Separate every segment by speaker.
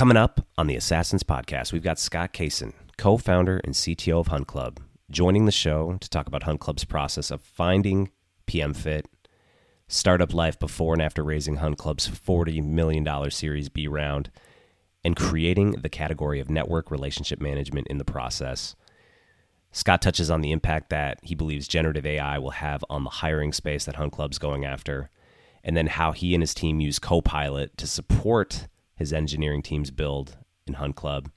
Speaker 1: Coming up on the Assassins podcast, we've got Scott Kacyn, co founder and CTO of Hunt Club, joining the show to talk about Hunt Club's process of finding PM Fit, startup life before and after raising Hunt Club's $40 million Series B round, and creating the category of network relationship management in the process. Scott touches on the impact that he believes generative AI will have on the hiring space that Hunt Club's going after, and then how he and his team use Copilot to support his engineering team's build in Hunt Club.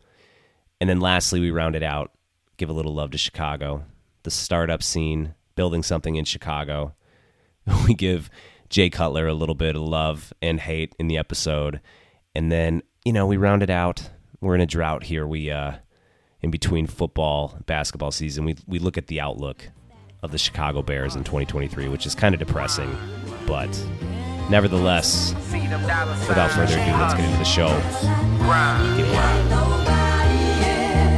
Speaker 1: And then lastly, we round it out, give a little love to Chicago, the startup scene, building something in Chicago. We give Jay Cutler a little bit of love and hate in the episode. And then, you know, we round it out. We're in a drought here. We uh in between football basketball season, we we look at the outlook of the Chicago Bears in 2023, which is kind of depressing, but nevertheless, without further ado, let's get into the show.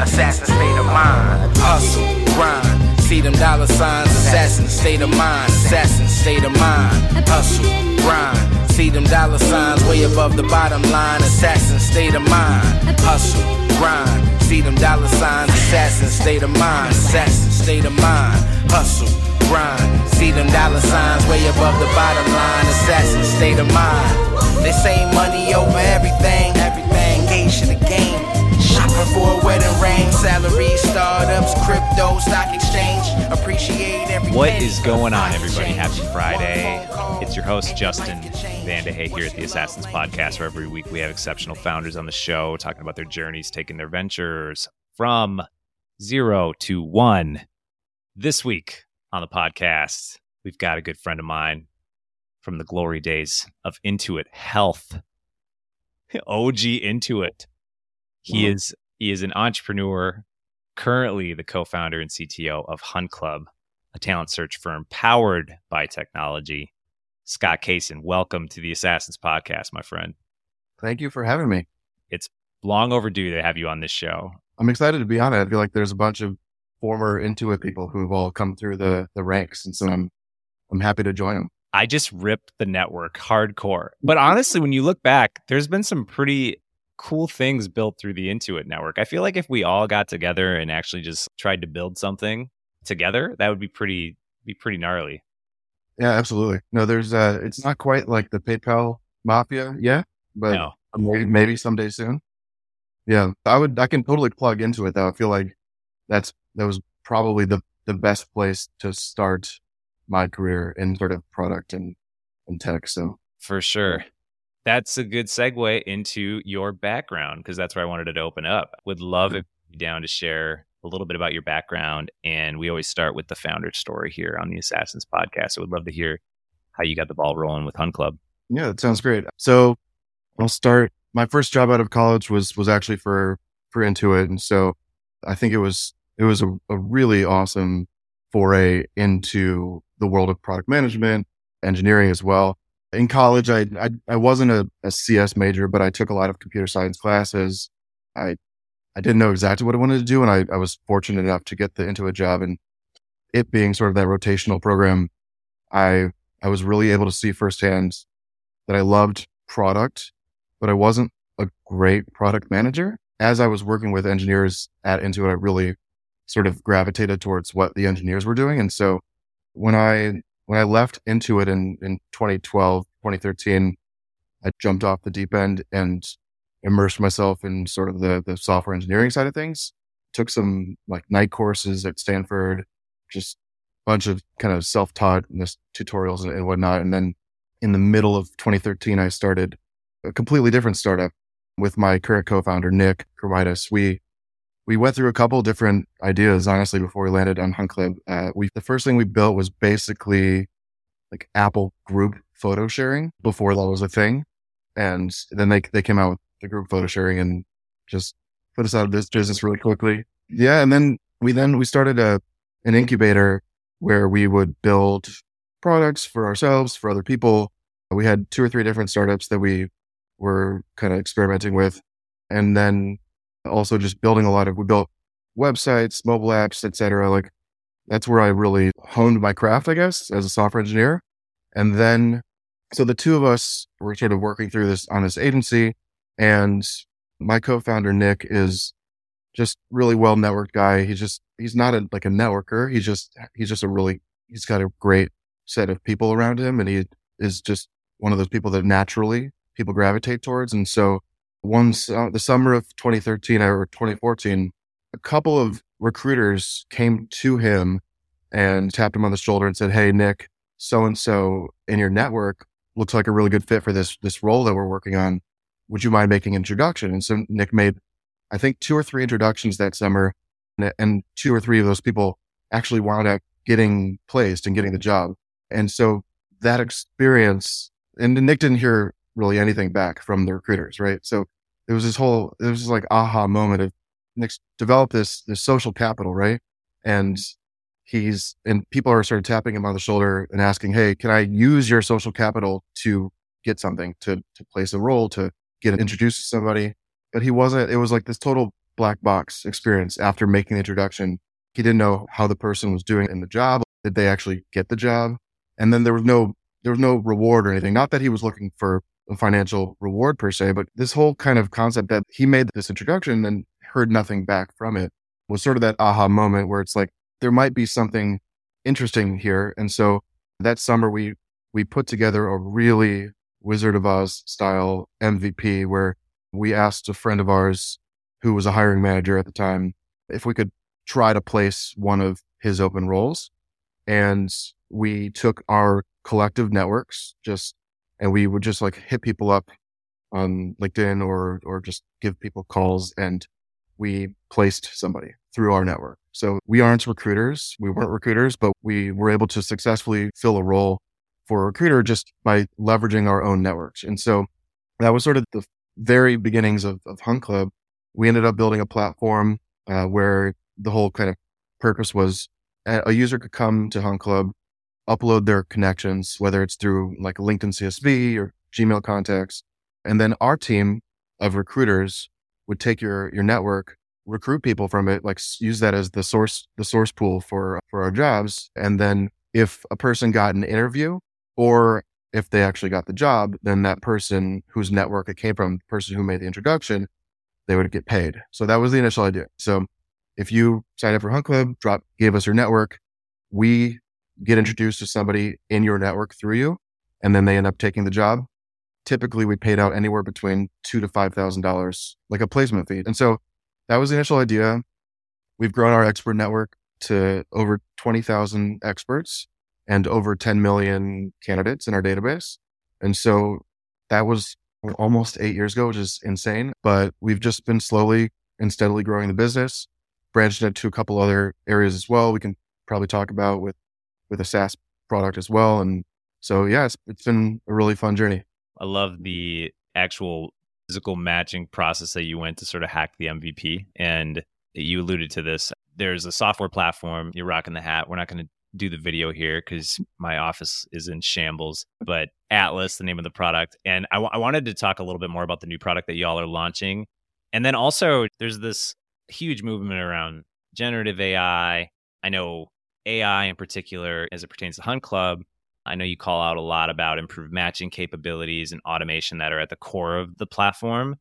Speaker 2: Assassin state of mind, hustle, grind. See them dollar signs, assassin state of mind, assassin state of mind, hustle, grind. See them dollar signs way above the bottom line, assassin state of mind, hustle, grind. See them dollar signs, assassin state of mind, assassin state of mind, hustle, grind. See them dollar signs way above the bottom line, assassin state of mind. They say money over everything, everything, gauge to the game. Shopping for a wedding ring, salary, startups, crypto, stock exchange. Appreciate every
Speaker 3: What is going on, everybody? Happy Friday. It's your host, Justin Vandehay, here at the Assassins Podcast, where every week we have exceptional founders on the show talking about their journeys, taking their ventures from zero to one. This week on the podcast, we've got a good friend of mine from the glory days of Intuit Health, OG Intuit. He mm-hmm. is he is an entrepreneur, currently the co-founder and CTO of Hunt Club, a talent search firm powered by technology. Scott Kacyn, welcome to the Assassins Podcast, my friend.
Speaker 4: Thank you for having me.
Speaker 3: It's long overdue to have you on this show.
Speaker 4: I'm excited to be on it. I feel like there's a bunch of former Intuit people who've all come through the the ranks, and so I'm I'm happy to join them.
Speaker 3: I just ripped the network hardcore. But honestly, when you look back, there's been some pretty cool things built through the Intuit network. I feel like if we all got together and actually just tried to build something together, that would be pretty be pretty gnarly.
Speaker 4: Yeah, absolutely. No, there's uh, it's not quite like the PayPal mafia yet, but
Speaker 3: no.
Speaker 4: maybe, maybe someday soon. Yeah, I would. I can totally plug into it though. I feel like that's that was probably the the best place to start my career in sort of product and and tech. So
Speaker 3: For sure. That's a good segue into your background because that's where I wanted to open up. Would love mm-hmm. if you'd be down to share a little bit about your background. And we always start with the founder story here on the Assassins podcast. So would love to hear how you got the ball rolling with Hunt Club.
Speaker 4: Yeah, that sounds great. So I'll start. My first job out of college was was actually for for Intuit, and so I think it was it was a, a really awesome foray into the world of product management, engineering as well. In college, I I, I wasn't a, a CS major, but I took a lot of computer science classes. I I didn't know exactly what I wanted to do, and I, I was fortunate enough to get the a job, and it being sort of that rotational program, I I was really able to see firsthand that I loved product, but I wasn't a great product manager. As I was working with engineers at Intuit, I really sort of gravitated towards what the engineers were doing. And so when I, when I left Intuit in, in 2012, 2013, I jumped off the deep end and immersed myself in sort of the, the software engineering side of things. Took some like night courses at Stanford, just a bunch of kind of self-taught this tutorials and, and whatnot. And then in the middle of 2013, I started a completely different startup with my current co-founder, Nick Kermitis. We, we went through a couple different ideas, honestly, before we landed on Hunt Club. Uh, we, the first thing we built was basically like Apple group photo sharing before that was a thing. And then they, they came out with the group photo sharing and just put us out of this business really quickly. Yeah. And then we, then we started a, an incubator where we would build products for ourselves, for other people. We had two or three different startups that we were kind of experimenting with. And then also just building a lot of, we built websites, mobile apps, etc. Like that's where I really honed my craft, I guess, as a software engineer. And then, so the two of us were sort of working through this on this agency and my co-founder Nick is just really well networked guy. He's just he's not a, like a networker. He's just he's just a really he's got a great set of people around him, and he is just one of those people that naturally people gravitate towards. And so, once uh, the summer of 2013 or 2014, a couple of recruiters came to him and tapped him on the shoulder and said, "Hey, Nick, so and so in your network looks like a really good fit for this this role that we're working on. Would you mind making an introduction?" And so Nick made, I think, two or three introductions that summer, and, and two or three of those people actually wound up getting placed and getting the job. And so that experience, and Nick didn't hear really anything back from the recruiters, right? So it was this whole, it was like aha moment of Nick's developed this this social capital, right? And he's and people are sort of tapping him on the shoulder and asking, "Hey, can I use your social capital to get something, to to place a role, to get introduced to somebody?" But he wasn't. It was like this total black box experience after making the introduction. He didn't know how the person was doing in the job. Did they actually get the job? And then there was no there was no reward or anything. Not that he was looking for financial reward per se, but this whole kind of concept that he made this introduction and heard nothing back from it was sort of that aha moment where it's like there might be something interesting here. And so that summer we we put together a really Wizard of Oz style MVP where we asked a friend of ours who was a hiring manager at the time if we could try to place one of his open roles. And we took our collective networks just and we would just like hit people up on LinkedIn or or just give people calls and we placed somebody through our network. So we aren't recruiters. We weren't recruiters, but we were able to successfully fill a role for a recruiter just by leveraging our own networks. And so that was sort of the very beginnings of, of Hunt Club. We ended up building a platform uh, where the whole kind of purpose was a user could come to Hunt Club, upload their connections, whether it's through like LinkedIn CSV or Gmail contacts. And then our team of recruiters would take your, your network, recruit people from it, like use that as the source, the source pool for, for our jobs. And then if a person got an interview or if they actually got the job, then that person whose network it came from, the person who made the introduction, they would get paid. So that was the initial idea. So if you sign up for Hunt Club, drop, gave us your network, we get introduced to somebody in your network through you, and then they end up taking the job typically we paid out anywhere between two to five thousand dollars, like a placement fee. And so that was the initial idea. We've grown our expert network to over twenty thousand experts and over ten million candidates in our database. And so that was almost eight years ago, which is insane. But we've just been slowly and steadily growing the business, branched into a couple other areas as well. We can probably talk about with with a SaaS product as well. And so yeah, it's, it's been a really fun journey.
Speaker 3: I love the actual physical matching process that you went to sort of hack the MVP. And you alluded to this. There's a software platform. You're rocking the hat. We're not going to do the video here because my office is in shambles. But Atlas, the name of the product. And I, w- I wanted to talk a little bit more about the new product that y'all are launching. And then also, there's this huge movement around generative AI. I know AI in particular, as it pertains to Hunt Club, I know you call out a lot about improved matching capabilities and automation that are at the core of the platform.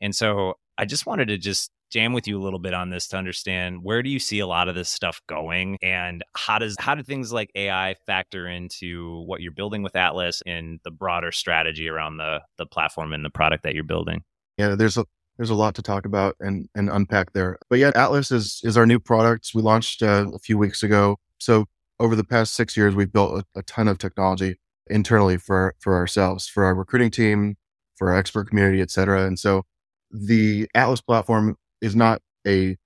Speaker 3: And so I just wanted to just jam with you a little bit on this to understand where do you see a lot of this stuff going and how does how do things like AI factor into what you're building with Atlas and the broader strategy around the the platform and the product that you're building?
Speaker 4: Yeah, there's a there's a lot to talk about and and unpack there. But yeah, Atlas is is our new product. We launched uh, a few weeks ago. So over the past six years, we've built a, a ton of technology internally for for ourselves, for our recruiting team, for our expert community, et cetera. And so the Atlas platform is not a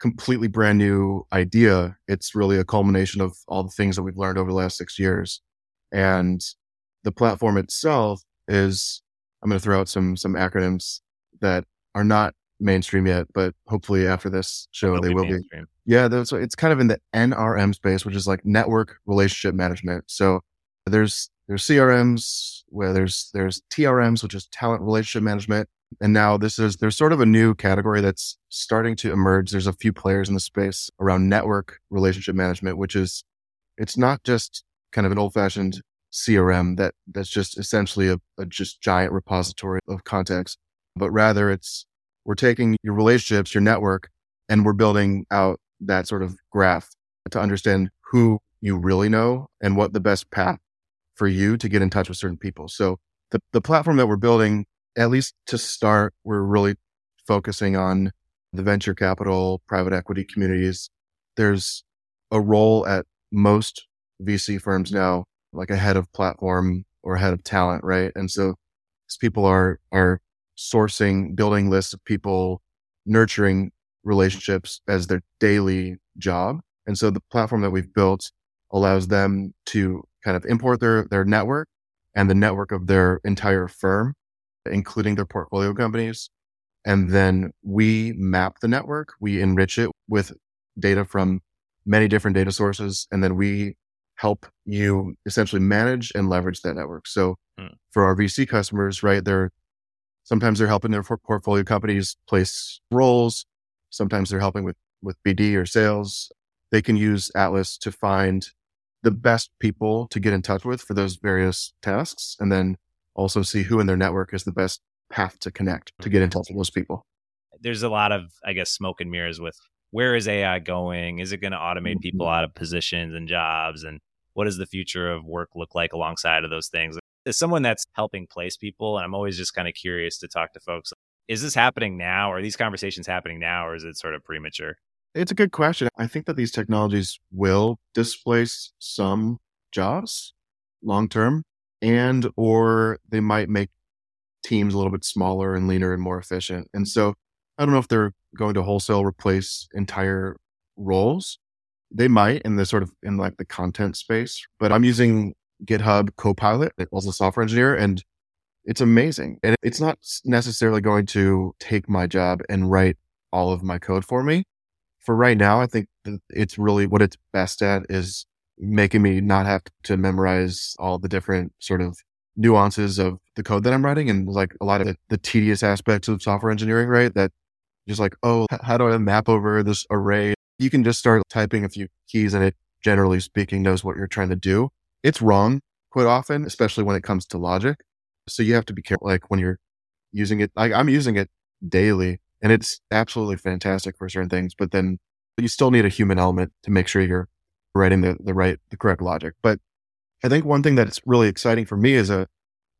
Speaker 4: completely brand new idea. It's really a culmination of all the things that we've learned over the last six years. And the platform itself is, I'm going to throw out some, some acronyms that are not mainstream yet, but hopefully after this show, they will mainstream. be. Yeah, that's it's kind of in the NRM space, which is like network relationship management. So there's there's CRMs where there's there's TRMs, which is talent relationship management, and now this is there's sort of a new category that's starting to emerge. There's a few players in the space around network relationship management, which is it's not just kind of an old fashioned CRM that that's just essentially a, a just giant repository of contacts, but rather it's we're taking your relationships, your network, and we're building out that sort of graph to understand who you really know and what the best path for you to get in touch with certain people. So the, the platform that we're building, at least to start, we're really focusing on the venture capital, private equity communities. There's a role at most VC firms now, like a head of platform or head of talent, right? And so these people are are sourcing, building lists of people, nurturing relationships as their daily job. And so the platform that we've built allows them to kind of import their, their network and the network of their entire firm, including their portfolio companies. And then we map the network, we enrich it with data from many different data sources. And then we help you essentially manage and leverage that network. So hmm. for our VC customers, right, they're sometimes they're helping their portfolio companies place roles. Sometimes they're helping with, with BD or sales. They can use Atlas to find the best people to get in touch with for those various tasks and then also see who in their network is the best path to connect to get in touch with those people.
Speaker 3: There's a lot of, I guess, smoke and mirrors with where is AI going? Is it going to automate people mm-hmm. out of positions and jobs? And what does the future of work look like alongside of those things? As someone that's helping place people, and I'm always just kind of curious to talk to folks is this happening now? Are these conversations happening now, or is it sort of premature?
Speaker 4: It's a good question. I think that these technologies will displace some jobs long term and or they might make teams a little bit smaller and leaner and more efficient. And so I don't know if they're going to wholesale replace entire roles. They might in the sort of in like the content space, but I'm using GitHub Copilot as a software engineer and it's amazing. And it's not necessarily going to take my job and write all of my code for me. For right now, I think it's really what it's best at is making me not have to memorize all the different sort of nuances of the code that I'm writing and like a lot of the, the tedious aspects of software engineering, right? That just like, oh, how do I map over this array? You can just start typing a few keys and it generally speaking knows what you're trying to do. It's wrong quite often, especially when it comes to logic. So you have to be careful, like when you're using it, like I'm using it daily and it's absolutely fantastic for certain things, but then you still need a human element to make sure you're writing the, the right, the correct logic. But I think one thing that's really exciting for me as a,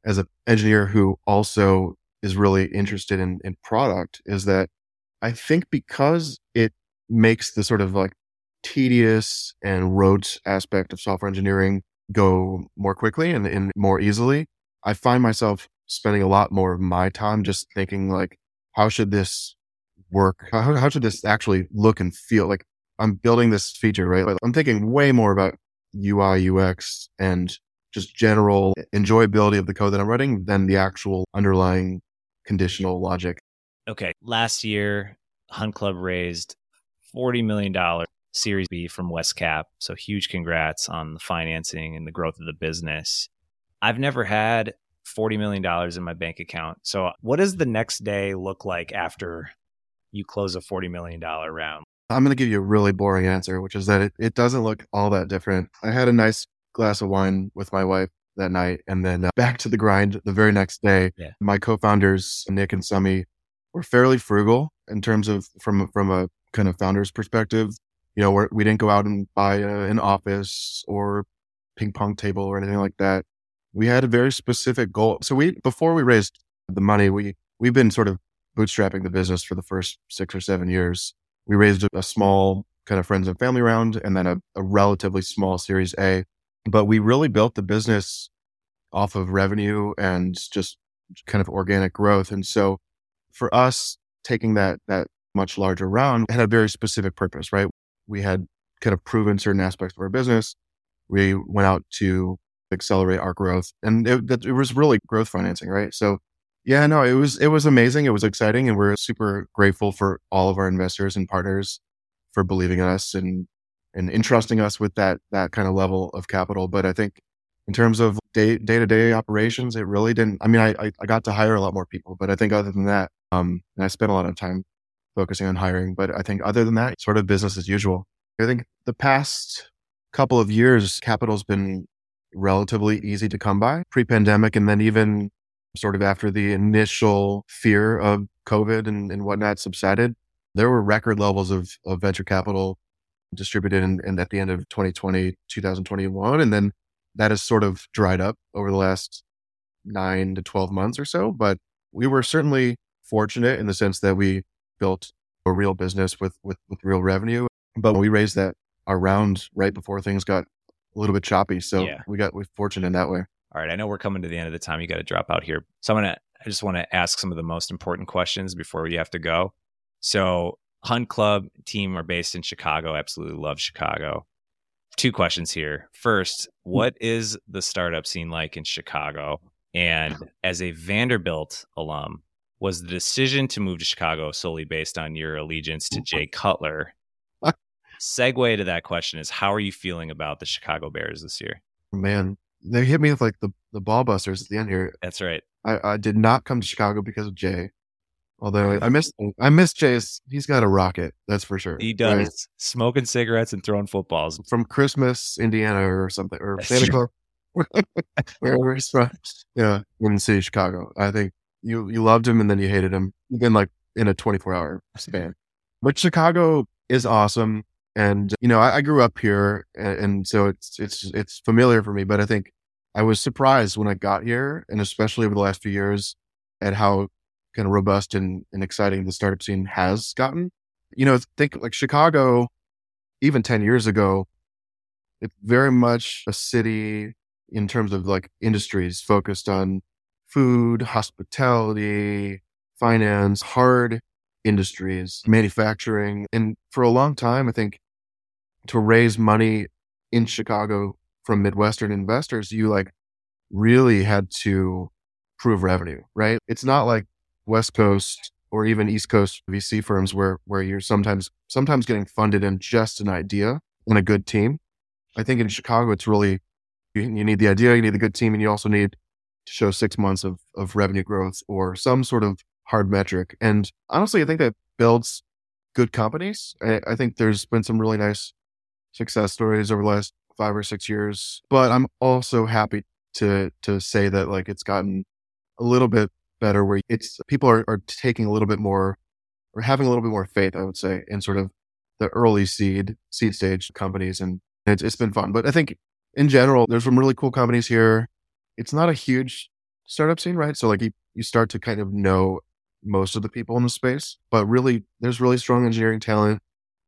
Speaker 4: as an engineer who also is really interested in, in product is that I think because it makes the sort of like tedious and rote aspect of software engineering go more quickly and, and more easily, I find myself spending a lot more of my time just thinking like, how should this work? How, how should this actually look and feel? Like I'm building this feature, right? Like I'm thinking way more about UI, UX and just general enjoyability of the code that I'm writing than the actual underlying conditional logic.
Speaker 3: Okay. Last year, Hunt Club raised $40 million Series B from WestCap. So huge congrats on the financing and the growth of the business. I've never had $40 million in my bank account. So, what does the next day look like after you close a $40 million round?
Speaker 4: I'm going to give you a really boring answer, which is that it, it doesn't look all that different. I had a nice glass of wine with my wife that night and then uh, back to the grind the very next day. Yeah. My co founders, Nick and Sumi, were fairly frugal in terms of from, from a kind of founder's perspective. You know, we're, we didn't go out and buy a, an office or ping pong table or anything like that we had a very specific goal. So we, before we raised the money, we, we've been sort of bootstrapping the business for the first six or seven years. We raised a, a small kind of friends and family round and then a, a relatively small series A, but we really built the business off of revenue and just kind of organic growth. And so for us, taking that, that much larger round had a very specific purpose, right? We had kind of proven certain aspects of our business. We went out to accelerate our growth. And it, it was really growth financing, right? So yeah, no, it was, it was amazing. It was exciting. And we're super grateful for all of our investors and partners for believing in us and, and entrusting us with that, that kind of level of capital. But I think in terms of day, day to day operations, it really didn't, I mean, I, I got to hire a lot more people, but I think other than that, um, I spent a lot of time focusing on hiring, but I think other than that, sort of business as usual. I think the past couple of years, capital's been relatively easy to come by pre pandemic. And then even sort of after the initial fear of COVID and, and whatnot subsided, there were record levels of, of venture capital distributed in at the end of 2020, 2021. And then that has sort of dried up over the last nine to 12 months or so. But we were certainly fortunate in the sense that we built a real business with, with, with real revenue. But we raised that our round right before things got a little bit choppy. So
Speaker 3: Yeah.
Speaker 4: we got we fortunate in that way.
Speaker 3: All right, I know we're coming to the end of the time. You got to drop out here. So I'm gonna. I just want to ask some of the most important questions before you have to go. So Hunt Club team are based in Chicago. Absolutely love Chicago. Two questions here. First, hmm. what is the startup scene like in Chicago? And as a Vanderbilt alum, was the decision to move to Chicago solely based on your allegiance to Jay Cutler? Ah. Segue to that question is how are you feeling about the Chicago Bears this year?
Speaker 4: Man, they hit me with like the, the ball busters at the end here.
Speaker 3: That's right.
Speaker 4: I, I did not come to Chicago because of Jay. Although I miss I miss Jay's he's got a rocket, that's for sure.
Speaker 3: He
Speaker 4: right?
Speaker 3: does smoking cigarettes and throwing footballs.
Speaker 4: From Christmas, Indiana or something or Santa. Claus. Wherever he's from. Yeah. In the city of Chicago. I think you you loved him and then you hated him. Again, like in a twenty four hour span. But Chicago is awesome. And you know, I, I grew up here and, and so it's it's it's familiar for me, but I think I was surprised when I got here and especially over the last few years at how kind of robust and, and exciting the startup scene has gotten. You know, think like Chicago, even 10 years ago, it's very much a city in terms of like industries focused on food, hospitality, finance, hard industries, manufacturing. And for a long time, I think to raise money in Chicago from Midwestern investors, you like really had to prove revenue, right? It's not like West Coast or even East Coast VC firms where where you're sometimes sometimes getting funded in just an idea and a good team. I think in Chicago it's really you, you need the idea, you need the good team, and you also need to show six months of of revenue growth or some sort of hard metric. And honestly, I think that builds good companies. I, I think there's been some really nice success stories over the last five or six years. But I'm also happy to to say that like it's gotten a little bit better where it's people are, are taking a little bit more or having a little bit more faith, I would say, in sort of the early seed seed stage companies and it's it's been fun. But I think in general, there's some really cool companies here. It's not a huge startup scene, right? So like you, you start to kind of know most of the people in the space, but really there's really strong engineering talent,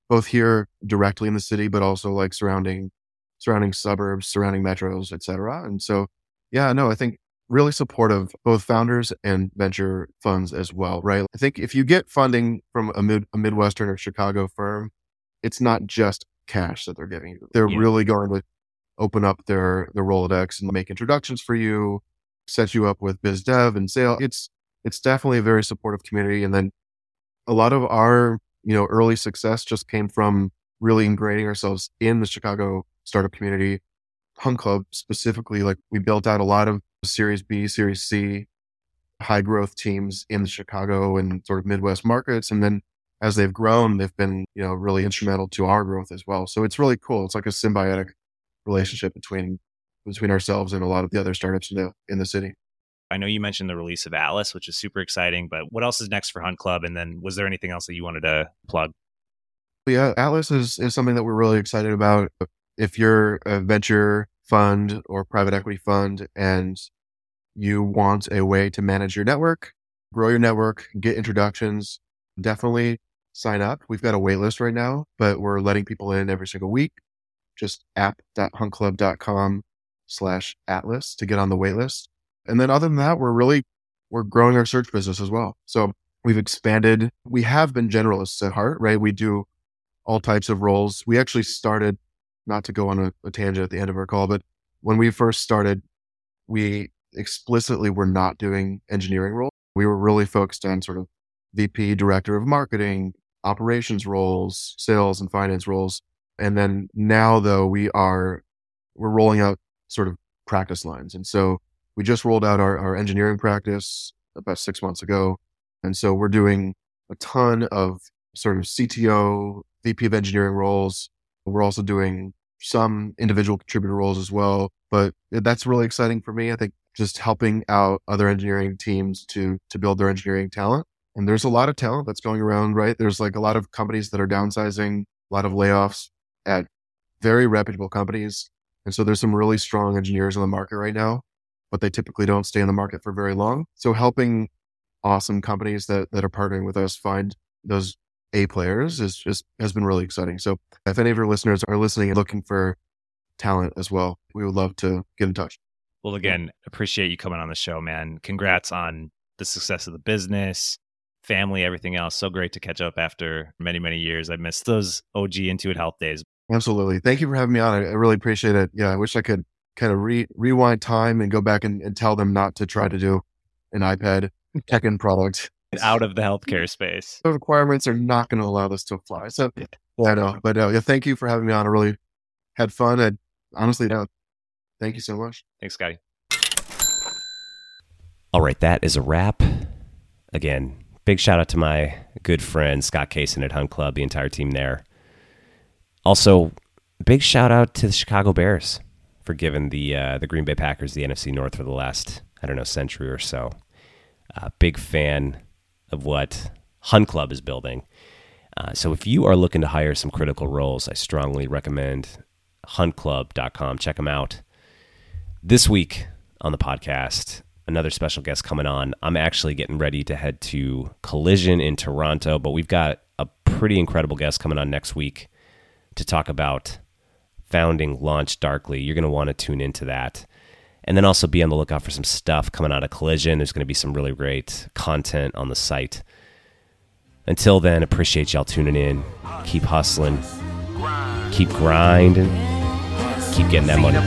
Speaker 4: both here directly in the city, but also like surrounding surrounding suburbs, surrounding metros, et cetera. And so yeah, no, I think really supportive both founders and venture funds as well, right? I think if you get funding from a mid a Midwestern or Chicago firm, it's not just cash that they're giving you. They're
Speaker 3: Yeah.
Speaker 4: really going to open up their their Rolodex and make introductions for you, set you up with biz dev and sale. It's it's definitely a very supportive community. And then a lot of our, you know, early success just came from really ingraining ourselves in the Chicago startup community. Hunt Club specifically, like we built out a lot of Series B, Series C, high growth teams in the Chicago and sort of Midwest markets. And then as they've grown, they've been, you know, really instrumental to our growth as well. So it's really cool. It's like a symbiotic relationship between between ourselves and a lot of the other startups in the in the city.
Speaker 3: I know you mentioned the release of Atlas, which is super exciting, but what else is next for Hunt Club? And then was there anything else that you wanted to plug?
Speaker 4: Yeah, Atlas is, is something that we're really excited about. If you're a venture fund or private equity fund and you want a way to manage your network, grow your network, get introductions, definitely sign up. We've got a wait list right now, but we're letting people in every single week. Just app.huntclub.com slash atlas to get on the waitlist. And then other than that, we're really, we're growing our search business as well. So we've expanded. We have been generalists at heart, right? We do all types of roles. We actually started, not to go on a, a tangent at the end of our call, but when we first started, we explicitly were not doing engineering roles. We were really focused on sort of VP, director of marketing, operations roles, sales and finance roles. And then now though we are, we're rolling out sort of practice lines. And so we just rolled out our, our engineering practice about six months ago. And so we're doing a ton of sort of CTO, VP of engineering roles. We're also doing some individual contributor roles as well. But that's really exciting for me. I think just helping out other engineering teams to to build their engineering talent. And there's a lot of talent that's going around, right? There's like a lot of companies that are downsizing, a lot of layoffs at very reputable companies. And so there's some really strong engineers in the market right now, but they typically don't stay in the market for very long. So helping awesome companies that that are partnering with us find those A players is just has been really exciting. So if any of your listeners are listening and looking for talent as well, we would love to get in touch.
Speaker 3: Well, again, appreciate you coming on the show, man. Congrats on the success of the business, family, everything else. So great to catch up after many, many years. I missed those OG Intuit Health days.
Speaker 4: Absolutely. Thank you for having me on. I, I really appreciate it. Yeah, I wish I could kind of re- rewind time and go back and, and tell them not to try to do an iPad tech end product.
Speaker 3: Out of the healthcare space.
Speaker 4: The requirements are not going to allow this to apply. So, yeah, I know. But uh, yeah, thank you for having me on. I really had fun. I honestly, no, thank you so much.
Speaker 3: Thanks, Scotty.
Speaker 1: All right, that is a wrap. Again, big shout out to my good friend Scott Kacyn at Hunt Club, the entire team there. Also, big shout out to the Chicago Bears for giving the uh, the Green Bay Packers the NFC North for the last I don't know century or so. Uh, big fan of what Hunt Club is building. Uh, so if you are looking to hire some critical roles, I strongly recommend huntclub.com. Check them out. This week on the podcast, another special guest coming on. I'm actually getting ready to head to Collision in Toronto, but we've got a pretty incredible guest coming on next week to talk about founding LaunchDarkly. You're going to want to tune into that. And then also be on the lookout for some stuff coming out of Collision. There's going to be some really great content on the site. Until then, appreciate y'all tuning in. Keep hustling, keep grinding, keep getting that money.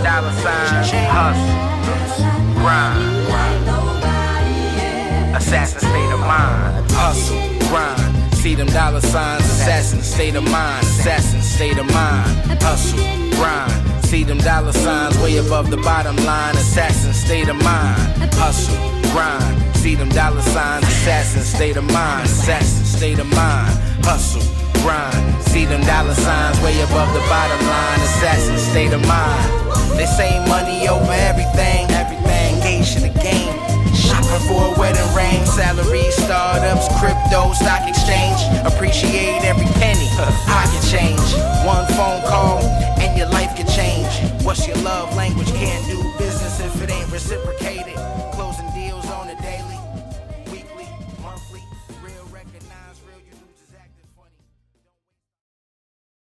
Speaker 2: Assassin state of mind, hustle, grind. See them dollar signs, assassin state of mind, assassin state of mind, hustle, grind. See them dollar signs way above the bottom line, assassin state of mind, hustle, grind. See them dollar signs, assassin state of mind, assassin state of mind, hustle, grind. See them dollar signs way above the bottom line, assassin state of mind. They say money over everything, everything, engaged in the game. For a wedding ring, salary, startups, crypto, stock exchange. Appreciate every penny, pocket change. One phone call and your life can change. What's your love language? Can't do